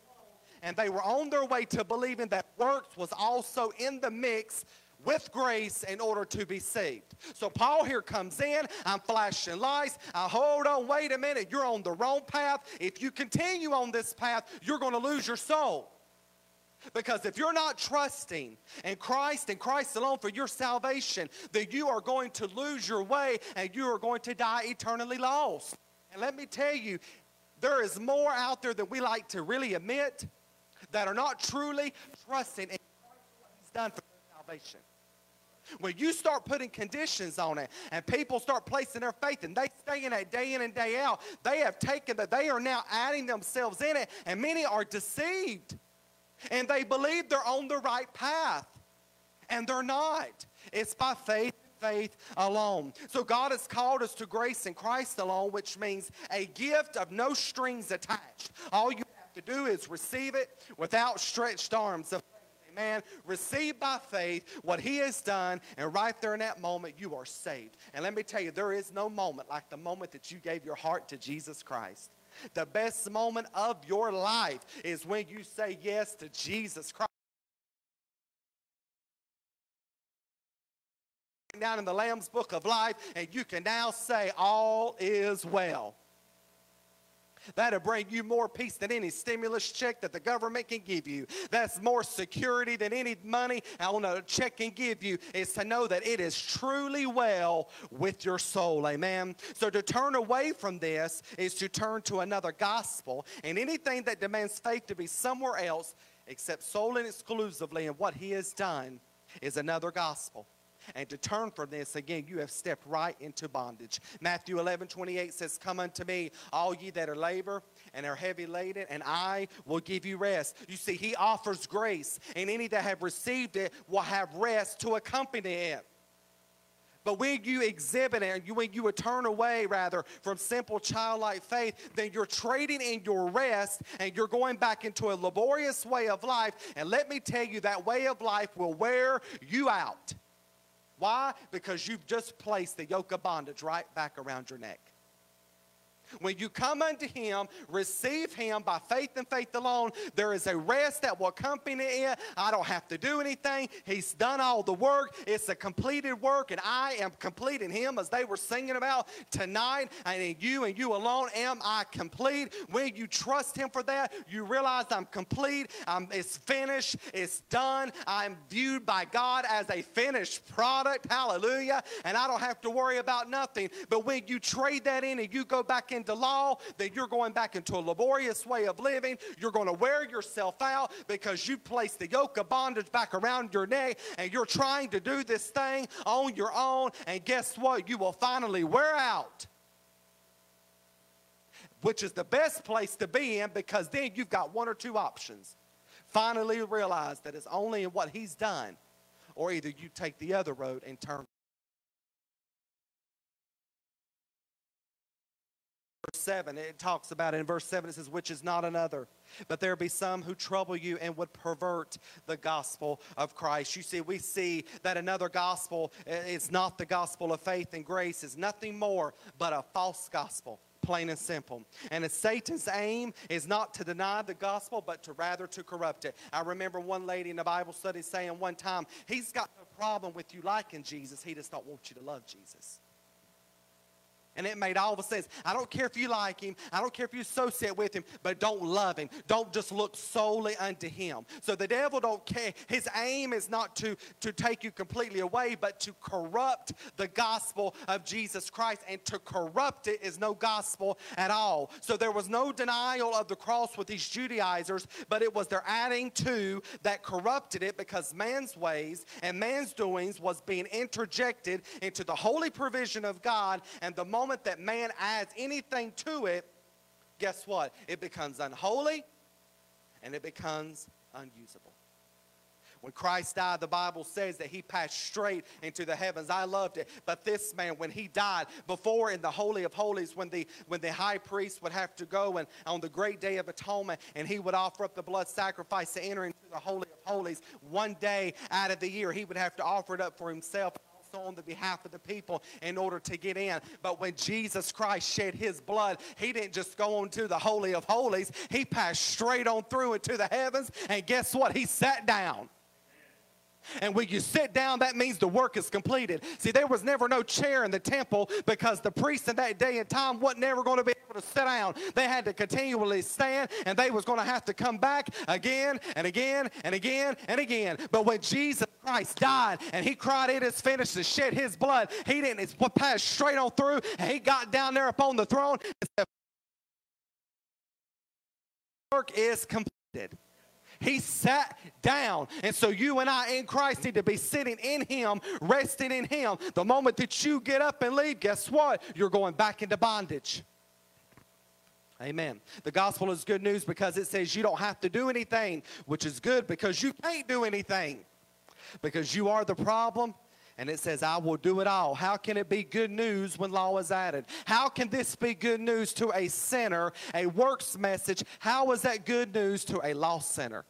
And they were on their way to believing that works was also in the mix with grace in order to be saved. So Paul here comes in, I'm flashing lights. I hold on, wait a minute, you're on the wrong path. If you continue on this path, you're going to lose your soul. Because if you're not trusting in Christ and Christ alone for your salvation, then you are going to lose your way and you are going to die eternally lost. And let me tell you, there is more out there than we like to really admit that are not truly trusting in what He's done for salvation. When you start putting conditions on it and people start placing their faith and they stay in it day in and day out, they have taken that they are now adding themselves in it, and many are deceived and they believe they're on the right path, and they're not. It's by faith faith alone. So God has called us to grace in Christ alone, which means a gift of no strings attached. All you have to do is receive it without stretched arms of Amen. Receive by faith what He has done, and right there in that moment, you are saved. And let me tell you, there is no moment like the moment that you gave your heart to Jesus Christ. The best moment of your life is when you say yes to Jesus Christ. Down in the Lamb's Book of Life, and you can now say, All is well. That'll bring you more peace than any stimulus check that the government can give you. That's more security than any money on a check can give you, is to know that it is truly well with your soul. Amen. So to turn away from this is to turn to another gospel. And anything that demands faith to be somewhere else, except solely and exclusively in what he has done, is another gospel and to turn from this, again, you have stepped right into bondage. Matthew 11, 28 says, Come unto me, all ye that are labor and are heavy laden, and I will give you rest. You see, he offers grace, and any that have received it will have rest to accompany it. But when you exhibit it, when you turn away, rather, from simple childlike faith, then you're trading in your rest and you're going back into a laborious way of life. And let me tell you, that way of life will wear you out. Why? Because you've just placed the yoke of bondage right back around your neck. When you come unto him, receive him by faith and faith alone, there is a rest that will accompany it. I don't have to do anything. He's done all the work. It's a completed work, and I am complete in him, as they were singing about tonight. And in you and you alone am I complete. When you trust him for that, you realize I'm complete. I'm, it's finished. It's done. I'm viewed by God as a finished product. Hallelujah. And I don't have to worry about nothing. But when you trade that in and you go back into law, then you're going back into a laborious way of living. You're going to wear yourself out because you placed the yoke of bondage back around your neck and you're trying to do this thing on your own. And guess what? You will finally wear out which is the best place to be in because then you've got one or two options. Finally realize that it's only in what he's done, or either you take the other road and turn. 7, it talks about it in verse 7, it says, which is not another. But there be some who trouble you and would pervert the gospel of Christ. You see, we see that another gospel is not the gospel of faith and grace, is nothing more but a false gospel. plain and simple. And Satan's aim is not to deny the gospel, but to rather to corrupt it. I remember one lady in the Bible study saying one time, he's got no problem with you liking Jesus, he just don't want you to love Jesus. And it made all the sense. I don't care if you like him. I don't care if you associate with him, but don't love him. Don't just look solely unto him. So the devil don't care. His aim is not to, to take you completely away, but to corrupt the gospel of Jesus Christ. And to corrupt it is no gospel at all. So there was no denial of the cross with these Judaizers, but it was their adding to that corrupted it because man's ways and man's doings was being interjected into the holy provision of God. And the moment moment that man adds anything to it, guess what? It becomes unholy and it becomes unusable. When Christ died, the Bible says that he passed straight into the heavens. I loved it. But this man, when he died, before in the Holy of Holies, when the when the high priest would have to go and on the great day of atonement, and he would offer up the blood sacrifice to enter into the Holy of Holies, one day out of the year, he would have to offer it up for himself on the behalf of the people in order to get in. But when Jesus Christ shed his blood, he didn't just go on to the Holy of Holies, he passed straight on through into the heavens. And guess what? He sat down. And when you sit down, that means the work is completed. See, there was never no chair in the temple because the priests in that day and time wasn't ever going to be able to sit down. They had to continually stand, and they was going to have to come back again and again and again and again. But when Jesus Christ died and he cried, It is finished, to shed his blood, he didn't passed straight on through, and he got down there upon the throne and said, Work is completed. He sat down. And so you and I in Christ need to be sitting in Him, resting in Him. The moment that you get up and leave, guess what? You're going back into bondage. Amen. The gospel is good news because it says you don't have to do anything, which is good because you can't do anything. Because you are the problem and it says, I will do it all. How can it be good news when law is added? How can this be good news to a sinner, a works message? How is that good news to a lost sinner?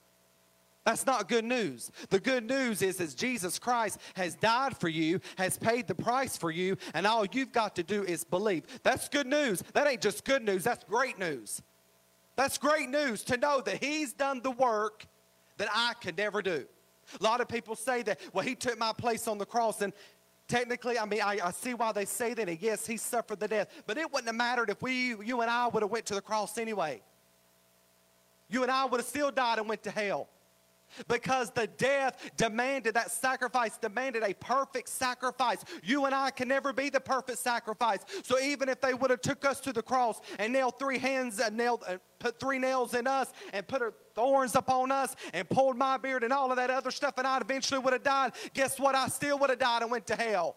That's not good news. The good news is that Jesus Christ has died for you, has paid the price for you, and all you've got to do is believe. That's good news. That ain't just good news, that's great news. That's great news to know that He's done the work that I could never do. A lot of people say that, well, he took my place on the cross. And technically, I mean, I, I see why they say that. And yes, he suffered the death. But it wouldn't have mattered if we, you and I would have went to the cross anyway. You and I would have still died and went to hell because the death demanded that sacrifice demanded a perfect sacrifice. You and i can never be the perfect sacrifice. So even if they would have took us to the cross and nailed three hands and nailed uh, put three nails in us and put thorns upon us and pulled my beard and all of that other stuff and i eventually would have died guess what? I still would have died and went to hell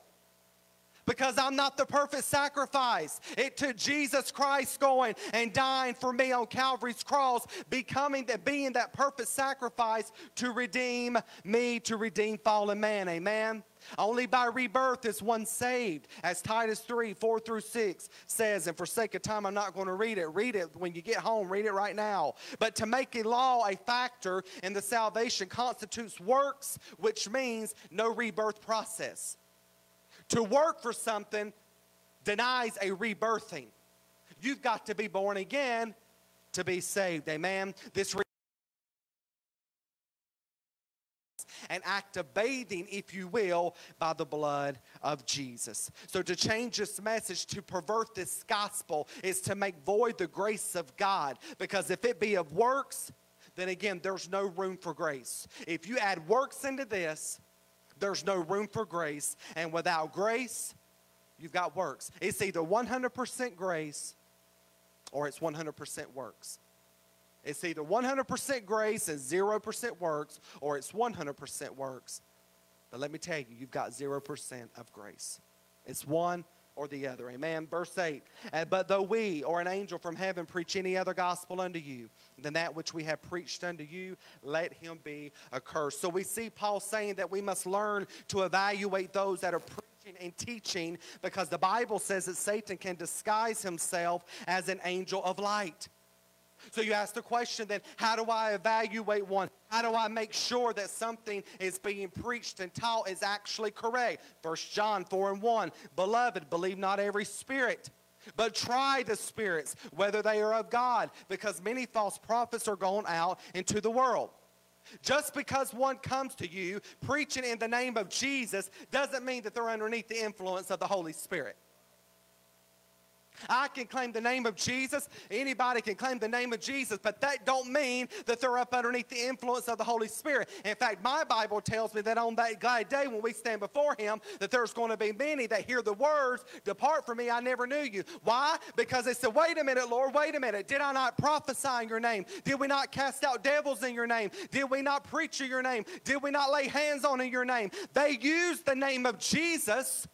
because I'm not the perfect sacrifice. It took Jesus Christ going and dying for me on Calvary's cross, becoming that being that perfect sacrifice to redeem me, to redeem fallen man. Amen. Only by rebirth is one saved, as Titus 3 4 through 6 says. And for sake of time, I'm not going to read it. Read it when you get home, read it right now. But to make a law a factor in the salvation constitutes works, which means no rebirth process. To work for something denies a rebirthing. You've got to be born again to be saved. Amen. This re- an act of bathing, if you will, by the blood of Jesus. So to change this message, to pervert this gospel, is to make void the grace of God. Because if it be of works, then again, there's no room for grace. If you add works into this, there's no room for grace. And without grace, you've got works. It's either 100% grace or it's 100% works. It's either 100% grace and 0% works, or it's 100% works. But let me tell you, you've got 0% of grace. It's one or the other. Amen. Verse 8. But though we or an angel from heaven preach any other gospel unto you than that which we have preached unto you, let him be accursed. So we see Paul saying that we must learn to evaluate those that are preaching and teaching because the Bible says that Satan can disguise himself as an angel of light. So you ask the question then, how do I evaluate one? How do I make sure that something is being preached and taught is actually correct? First John 4 and 1. Beloved, believe not every spirit, But try the spirits, whether they are of God, because many false prophets are gone out into the world. Just because one comes to you preaching in the name of Jesus doesn't mean that they're underneath the influence of the Holy Spirit. I can claim the name of Jesus. Anybody can claim the name of Jesus, but that don't mean that they're up underneath the influence of the Holy Spirit. In fact, my Bible tells me that on that glad day when we stand before him, that there's going to be many that hear the words, depart from me, I never knew you. Why? Because they said, wait a minute, Lord, wait a minute. Did I not prophesy in your name? Did we not cast out devils in your name? Did we not preach in your name? Did we not lay hands on in your name? They used the name of Jesus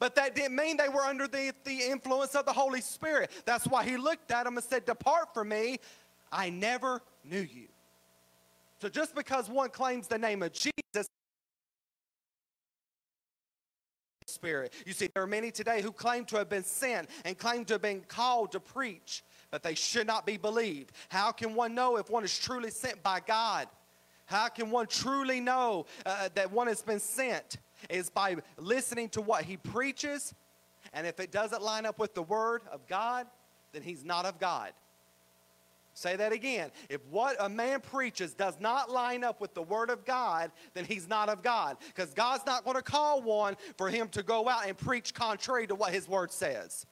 but that didn't mean they were under the, the influence of the Holy Spirit. That's why he looked at them and said, Depart from me, I never knew you. So just because one claims the name of Jesus, Spirit. You see, there are many today who claim to have been sent and claim to have been called to preach, but they should not be believed. How can one know if one is truly sent by God? How can one truly know uh, that one has been sent? Is by listening to what he preaches. And if it doesn't line up with the word of God, then he's not of God. Say that again. If what a man preaches does not line up with the word of God, then he's not of God. Because God's not going to call one for him to go out and preach contrary to what his word says.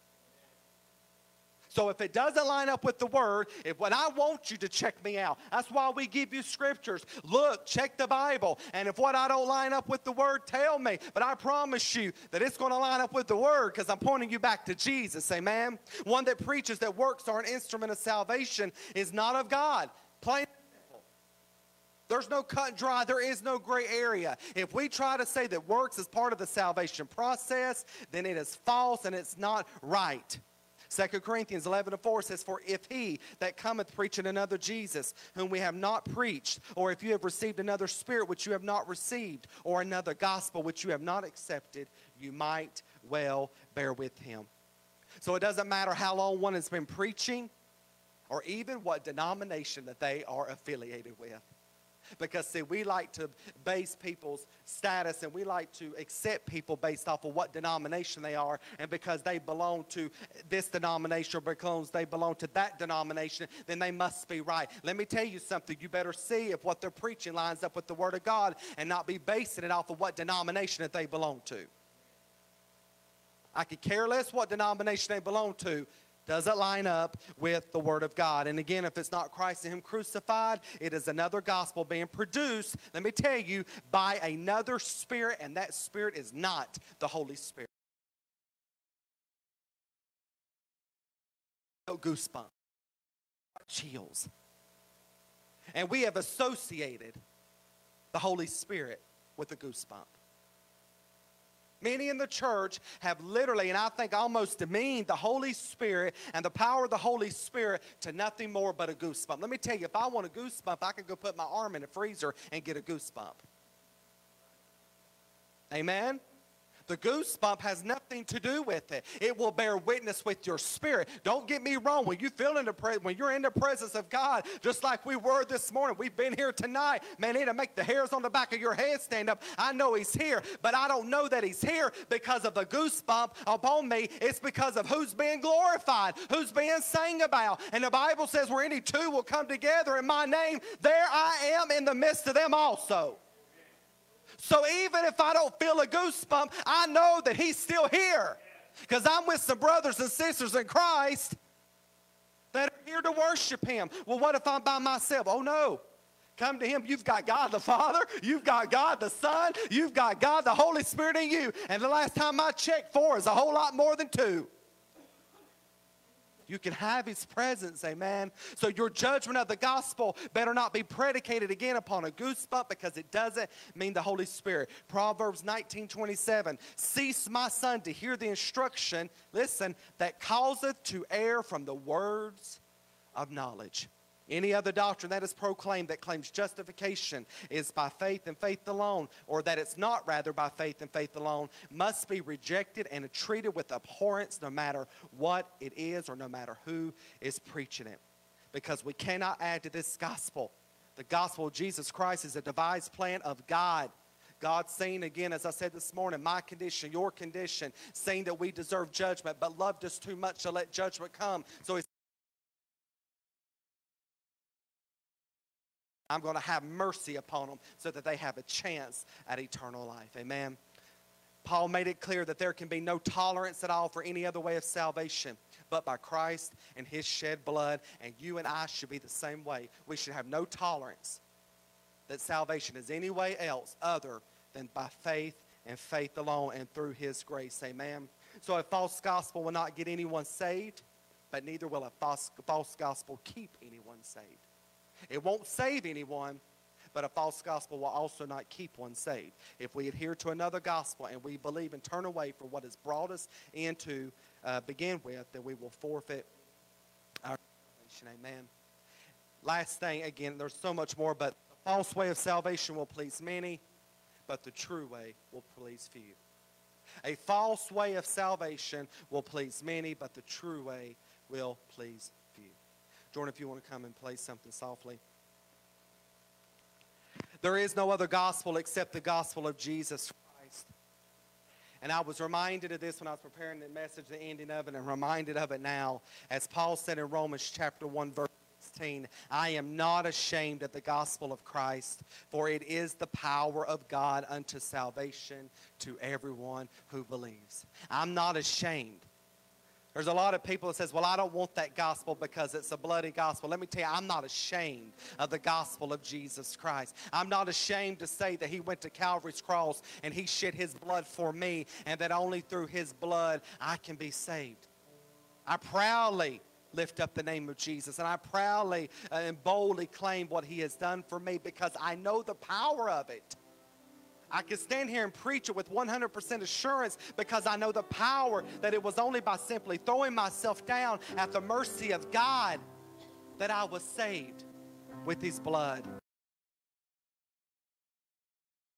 So if it doesn't line up with the word, if what I want you to check me out, that's why we give you scriptures. Look, check the Bible. And if what I don't line up with the word, tell me. But I promise you that it's going to line up with the word because I'm pointing you back to Jesus. Amen. One that preaches that works are an instrument of salvation is not of God. Plain there's no cut and dry. There is no gray area. If we try to say that works is part of the salvation process, then it is false and it's not right. 2 Corinthians 11 to 4 says, For if he that cometh preaching another Jesus, whom we have not preached, or if you have received another spirit which you have not received, or another gospel which you have not accepted, you might well bear with him. So it doesn't matter how long one has been preaching, or even what denomination that they are affiliated with. Because, see, we like to base people's status and we like to accept people based off of what denomination they are. And because they belong to this denomination or because they belong to that denomination, then they must be right. Let me tell you something. You better see if what they're preaching lines up with the Word of God and not be basing it off of what denomination that they belong to. I could care less what denomination they belong to doesn't line up with the Word of God. And again, if it's not Christ and Him crucified, it is another gospel being produced, let me tell you, by another Spirit, and that Spirit is not the Holy Spirit. No goosebumps, chills. And we have associated the Holy Spirit with a goosebump. Many in the church have literally, and I think almost demeaned the Holy Spirit and the power of the Holy Spirit to nothing more but a goosebump. Let me tell you, if I want a goosebump, I can go put my arm in a freezer and get a goosebump. Amen? The goosebump has nothing to do with it. It will bear witness with your spirit. Don't get me wrong. When you feel in the pre- when you're in the presence of God, just like we were this morning, we've been here tonight. Man, it'll make the hairs on the back of your head stand up. I know He's here, but I don't know that He's here because of the goosebump upon me. It's because of who's being glorified, who's being sang about. And the Bible says, where any two will come together in my name, there I am in the midst of them also. So even if I don't feel a goosebump, I know that He's still here because I'm with some brothers and sisters in Christ that are here to worship Him. Well, what if I'm by myself? Oh, no. Come to Him. You've got God the Father, you've got God the Son, you've got God the Holy Spirit in you. And the last time I checked, four is a whole lot more than two. You can have his presence, amen. So your judgment of the gospel better not be predicated again upon a goosebump because it doesn't mean the Holy Spirit. Proverbs 19 27. Cease, my son, to hear the instruction, listen, that causeth to err from the words of knowledge. Any other doctrine that is proclaimed that claims justification is by faith and faith alone, or that it's not rather by faith and faith alone, must be rejected and treated with abhorrence no matter what it is or no matter who is preaching it. Because we cannot add to this gospel. The gospel of Jesus Christ is a devised plan of God God saying again, as I said this morning, my condition, your condition, saying that we deserve judgment, but loved us too much to let judgment come. So He's I'm going to have mercy upon them so that they have a chance at eternal life. Amen. Paul made it clear that there can be no tolerance at all for any other way of salvation but by Christ and his shed blood. And you and I should be the same way. We should have no tolerance that salvation is any way else other than by faith and faith alone and through his grace. Amen. So a false gospel will not get anyone saved, but neither will a false, false gospel keep anyone saved. It won't save anyone, but a false gospel will also not keep one saved. If we adhere to another gospel and we believe and turn away from what has brought us into uh, begin with, then we will forfeit our salvation. Amen. Last thing, again, there's so much more, but the false way of salvation will please many, but the true way will please few. A false way of salvation will please many, but the true way will please. Jordan, if you want to come and play something softly. There is no other gospel except the gospel of Jesus Christ. And I was reminded of this when I was preparing the message, the ending of it, and reminded of it now. As Paul said in Romans chapter 1, verse 16, I am not ashamed of the gospel of Christ, for it is the power of God unto salvation to everyone who believes. I'm not ashamed. There's a lot of people that says, "Well, I don't want that gospel because it's a bloody gospel." Let me tell you, I'm not ashamed of the gospel of Jesus Christ. I'm not ashamed to say that he went to Calvary's cross and he shed his blood for me and that only through his blood I can be saved. I proudly lift up the name of Jesus and I proudly uh, and boldly claim what he has done for me because I know the power of it. I can stand here and preach it with 100% assurance because I know the power that it was only by simply throwing myself down at the mercy of God that I was saved with His blood.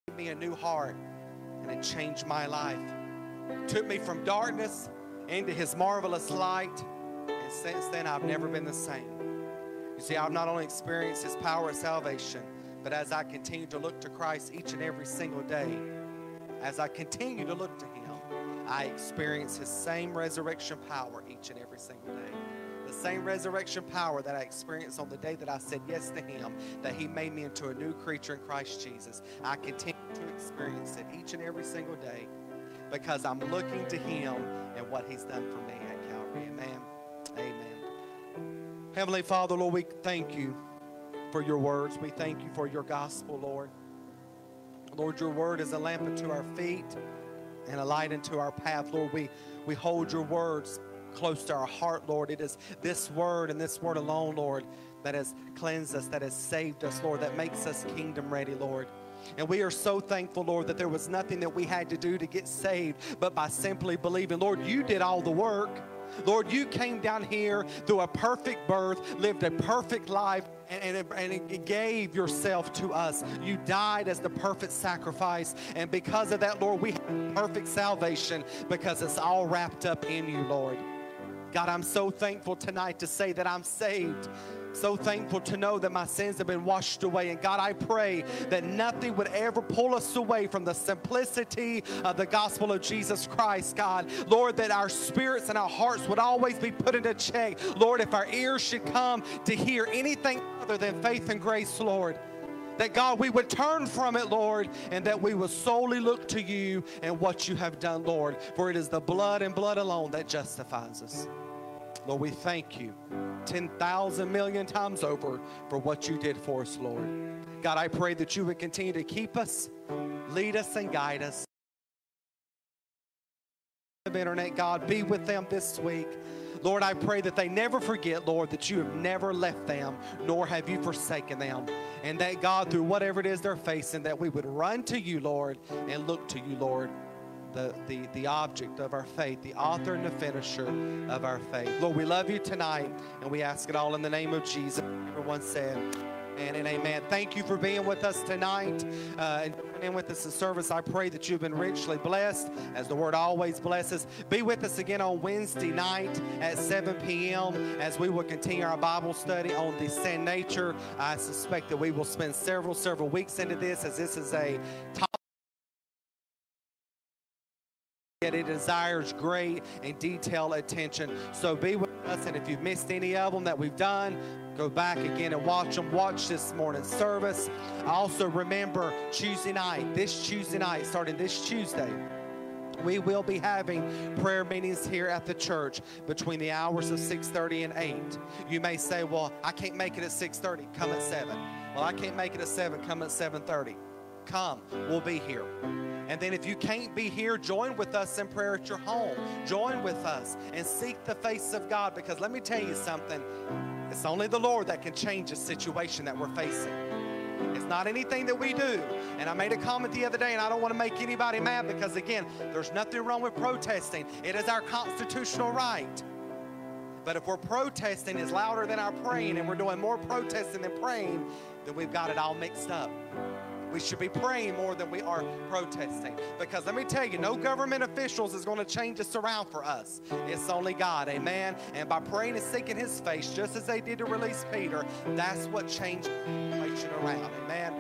Gave me a new heart and it changed my life. Took me from darkness into His marvelous light, and since then I've never been the same. You see, I've not only experienced His power of salvation but as I continue to look to Christ each and every single day, as I continue to look to Him, I experience His same resurrection power each and every single day. The same resurrection power that I experienced on the day that I said yes to Him, that He made me into a new creature in Christ Jesus. I continue to experience it each and every single day because I'm looking to Him and what He's done for me at Calvary. Amen. Amen. Heavenly Father, Lord, we thank you for your words. We thank you for your gospel, Lord. Lord, your word is a lamp unto our feet and a light unto our path. Lord, we, we hold your words close to our heart, Lord. It is this word and this word alone, Lord, that has cleansed us, that has saved us, Lord, that makes us kingdom ready, Lord. And we are so thankful, Lord, that there was nothing that we had to do to get saved, but by simply believing, Lord, you did all the work. Lord, you came down here through a perfect birth, lived a perfect life, and, and, and gave yourself to us. You died as the perfect sacrifice. And because of that, Lord, we have perfect salvation because it's all wrapped up in you, Lord. God, I'm so thankful tonight to say that I'm saved. So thankful to know that my sins have been washed away. And God, I pray that nothing would ever pull us away from the simplicity of the gospel of Jesus Christ, God. Lord, that our spirits and our hearts would always be put into check. Lord, if our ears should come to hear anything other than faith and grace, Lord that God, we would turn from it, Lord, and that we would solely look to you and what you have done, Lord. For it is the blood and blood alone that justifies us. Lord, we thank you 10,000 million times over for what you did for us, Lord. God, I pray that you would continue to keep us, lead us, and guide us. Internet, God, be with them this week. Lord, I pray that they never forget, Lord, that you have never left them, nor have you forsaken them. And that, God, through whatever it is they're facing, that we would run to you, Lord, and look to you, Lord the, the, the object of our faith, the author and the finisher of our faith. Lord, we love you tonight, and we ask it all in the name of Jesus. Everyone said, Amen and amen. Thank you for being with us tonight uh, and in with us in service. I pray that you've been richly blessed, as the word always blesses. Be with us again on Wednesday night at 7 p.m. as we will continue our Bible study on the sin nature. I suspect that we will spend several, several weeks into this, as this is a desires great and detailed attention. So be with us, and if you've missed any of them that we've done, go back again and watch them. Watch this morning's service. Also remember Tuesday night, this Tuesday night, starting this Tuesday we will be having prayer meetings here at the church between the hours of 6.30 and 8 you may say well i can't make it at 6.30 come at 7 well i can't make it at 7 come at 7.30 come we'll be here and then if you can't be here, join with us in prayer at your home. Join with us and seek the face of God because let me tell you something. It's only the Lord that can change the situation that we're facing. It's not anything that we do. And I made a comment the other day, and I don't want to make anybody mad because, again, there's nothing wrong with protesting. It is our constitutional right. But if we're protesting is louder than our praying, and we're doing more protesting than praying, then we've got it all mixed up. We should be praying more than we are protesting. Because let me tell you, no government officials is going to change us around for us. It's only God, amen? And by praying and seeking his face, just as they did to release Peter, that's what changed the situation around, amen?